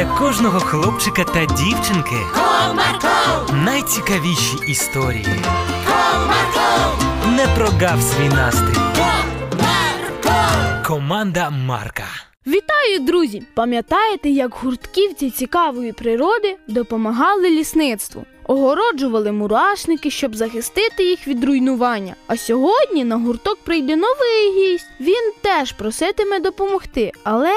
для кожного хлопчика та дівчинки Comarco, найцікавіші історії. Comarco, Не прогав свій настрій. Comarco. Команда Марка. Вітаю, друзі! Пам'ятаєте, як гуртківці цікавої природи допомагали лісництву? Огороджували мурашники, щоб захистити їх від руйнування. А сьогодні на гурток прийде новий гість. Він теж проситиме допомогти, але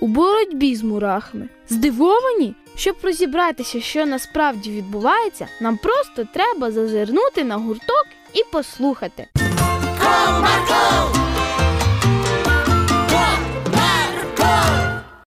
у боротьбі з мурахами. Здивовані? Щоб розібратися, що насправді відбувається, нам просто треба зазирнути на гурток і послухати.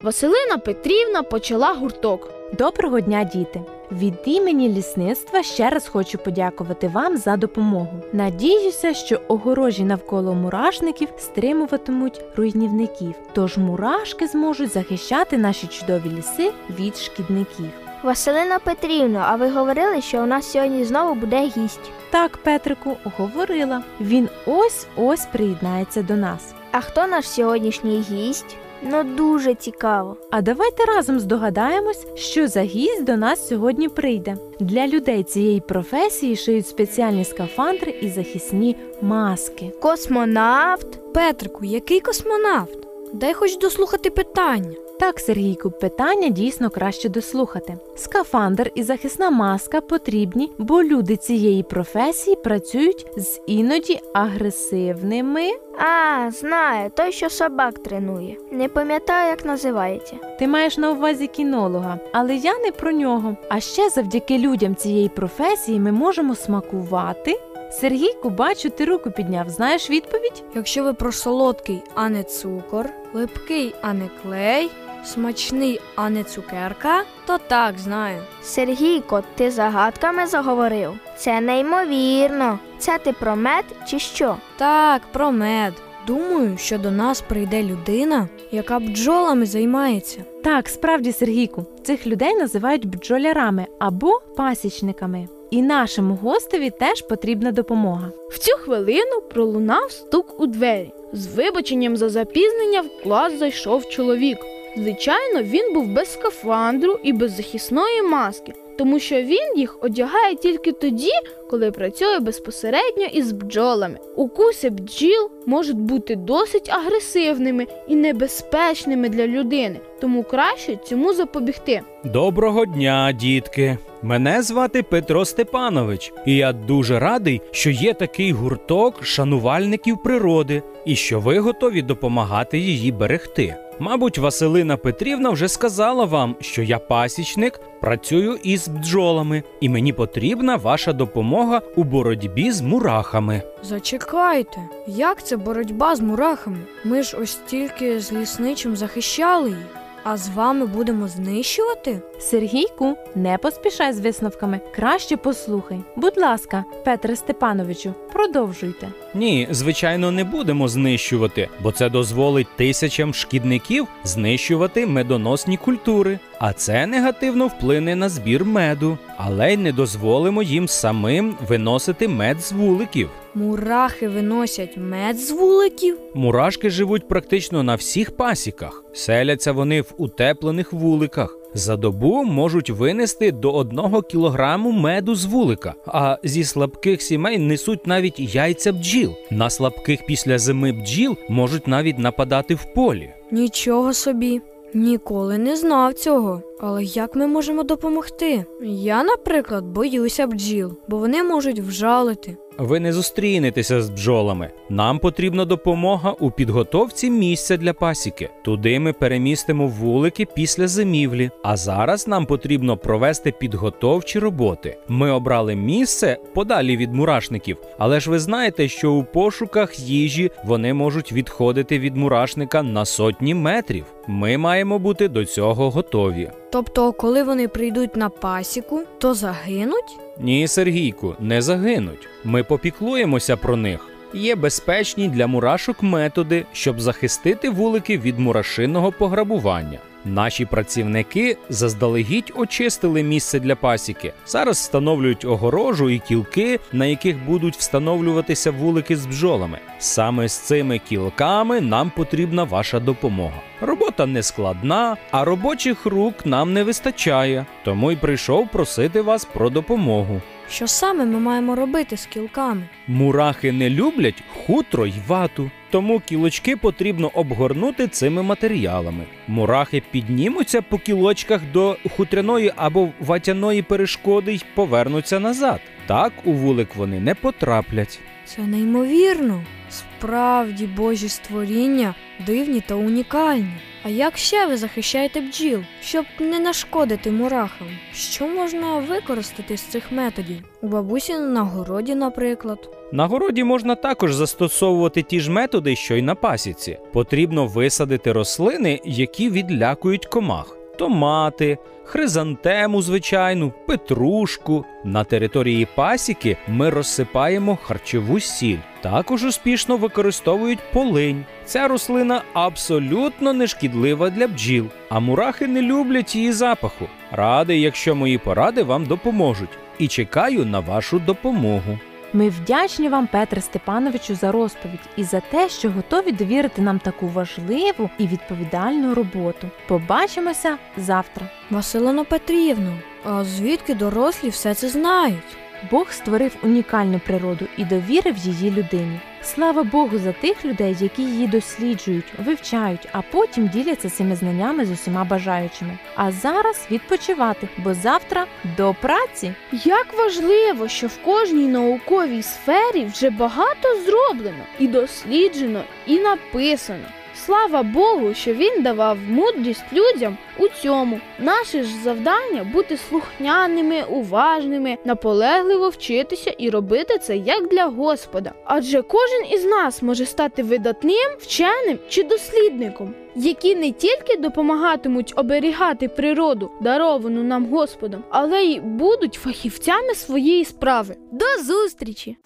Василина Петрівна почала гурток. Доброго дня, діти! Від імені лісництва ще раз хочу подякувати вам за допомогу. Надіюся, що огорожі навколо мурашників стримуватимуть руйнівників, тож мурашки зможуть захищати наші чудові ліси від шкідників. Василина Петрівна, а ви говорили, що у нас сьогодні знову буде гість. Так, Петрику, говорила. Він ось ось приєднається до нас. А хто наш сьогоднішній гість? Ну дуже цікаво. А давайте разом здогадаємось, що за гість до нас сьогодні прийде. Для людей цієї професії шиють спеціальні скафандри і захисні маски. Космонавт. Петрику, який космонавт? Дай хоч дослухати питання. Так, Сергійку, питання дійсно краще дослухати. Скафандр і захисна маска потрібні, бо люди цієї професії працюють з іноді агресивними. А, знаю, той, що собак тренує. Не пам'ятаю, як називається. Ти маєш на увазі кінолога, але я не про нього. А ще завдяки людям цієї професії ми можемо смакувати. Сергійку, бачу, ти руку підняв. Знаєш відповідь? Якщо ви про солодкий, а не цукор, липкий, а не клей, смачний, а не цукерка, то так знаю. Сергійко, ти загадками заговорив. Це неймовірно. Це ти про мед чи що? Так, про мед. Думаю, що до нас прийде людина, яка бджолами займається. Так, справді, Сергійку, цих людей називають бджолярами або пасічниками. І нашому гостеві теж потрібна допомога. В цю хвилину пролунав стук у двері. З вибаченням за запізнення в клас зайшов чоловік. Звичайно, він був без скафандру і без захисної маски, тому що він їх одягає тільки тоді, коли працює безпосередньо із бджолами. Укуси бджіл можуть бути досить агресивними і небезпечними для людини, тому краще цьому запобігти. Доброго дня, дітки! Мене звати Петро Степанович, і я дуже радий, що є такий гурток шанувальників природи і що ви готові допомагати її берегти. Мабуть, Василина Петрівна вже сказала вам, що я пасічник, працюю із бджолами, і мені потрібна ваша допомога у боротьбі з мурахами. Зачекайте, як це боротьба з мурахами? Ми ж ось тільки з лісничим захищали їх, а з вами будемо знищувати? Сергійку, не поспішай з висновками. Краще послухай. Будь ласка, Петре Степановичу, продовжуйте. Ні, звичайно, не будемо знищувати, бо це дозволить тисячам шкідників знищувати медоносні культури, а це негативно вплине на збір меду, але й не дозволимо їм самим виносити мед з вуликів. Мурахи виносять мед з вуликів? Мурашки живуть практично на всіх пасіках. Селяться вони в утеплених вуликах. За добу можуть винести до одного кілограму меду з вулика, а зі слабких сімей несуть навіть яйця бджіл. На слабких після зими бджіл можуть навіть нападати в полі. Нічого собі. Ніколи не знав цього. Але як ми можемо допомогти? Я, наприклад, боюся бджіл, бо вони можуть вжалити. Ви не зустрінетеся з бджолами. Нам потрібна допомога у підготовці місця для пасіки. Туди ми перемістимо вулики після зимівлі. А зараз нам потрібно провести підготовчі роботи. Ми обрали місце подалі від мурашників, але ж ви знаєте, що у пошуках їжі вони можуть відходити від мурашника на сотні метрів. Ми маємо бути до цього готові. Тобто, коли вони прийдуть на пасіку, то загинуть? Ні, Сергійку, не загинуть. Ми попіклуємося про них. Є безпечні для мурашок методи, щоб захистити вулики від мурашиного пограбування. Наші працівники заздалегідь очистили місце для пасіки. Зараз встановлюють огорожу і кілки, на яких будуть встановлюватися вулики з бджолами. Саме з цими кілками нам потрібна ваша допомога. Робота не складна, а робочих рук нам не вистачає. Тому й прийшов просити вас про допомогу. Що саме ми маємо робити з кілками? Мурахи не люблять хутро й вату, тому кілочки потрібно обгорнути цими матеріалами. Мурахи піднімуться по кілочках до хутряної або ватяної перешкоди й повернуться назад. Так у вулик вони не потраплять. Це неймовірно. Справді божі створіння дивні та унікальні. А як ще ви захищаєте бджіл, щоб не нашкодити мурахам? Що можна використати з цих методів? У бабусі на городі, наприклад. На городі можна також застосовувати ті ж методи, що й на пасіці. Потрібно висадити рослини, які відлякують комах. Томати, хризантему, звичайну, петрушку. На території пасіки ми розсипаємо харчову сіль. Також успішно використовують полинь. Ця рослина абсолютно не шкідлива для бджіл, а мурахи не люблять її запаху. Радий, якщо мої поради вам допоможуть, і чекаю на вашу допомогу. Ми вдячні вам, Петре Степановичу, за розповідь і за те, що готові довірити нам таку важливу і відповідальну роботу. Побачимося завтра. Василино Петрівно, а звідки дорослі все це знають? Бог створив унікальну природу і довірив її людині. Слава Богу за тих людей, які її досліджують, вивчають, а потім діляться цими знаннями з усіма бажаючими. А зараз відпочивати, бо завтра до праці. Як важливо, що в кожній науковій сфері вже багато зроблено і досліджено, і написано. Слава Богу, що він давав мудрість людям у цьому. Наше ж завдання бути слухняними, уважними, наполегливо вчитися і робити це як для Господа. Адже кожен із нас може стати видатним, вченим чи дослідником, які не тільки допомагатимуть оберігати природу, даровану нам Господом, але й будуть фахівцями своєї справи. До зустрічі!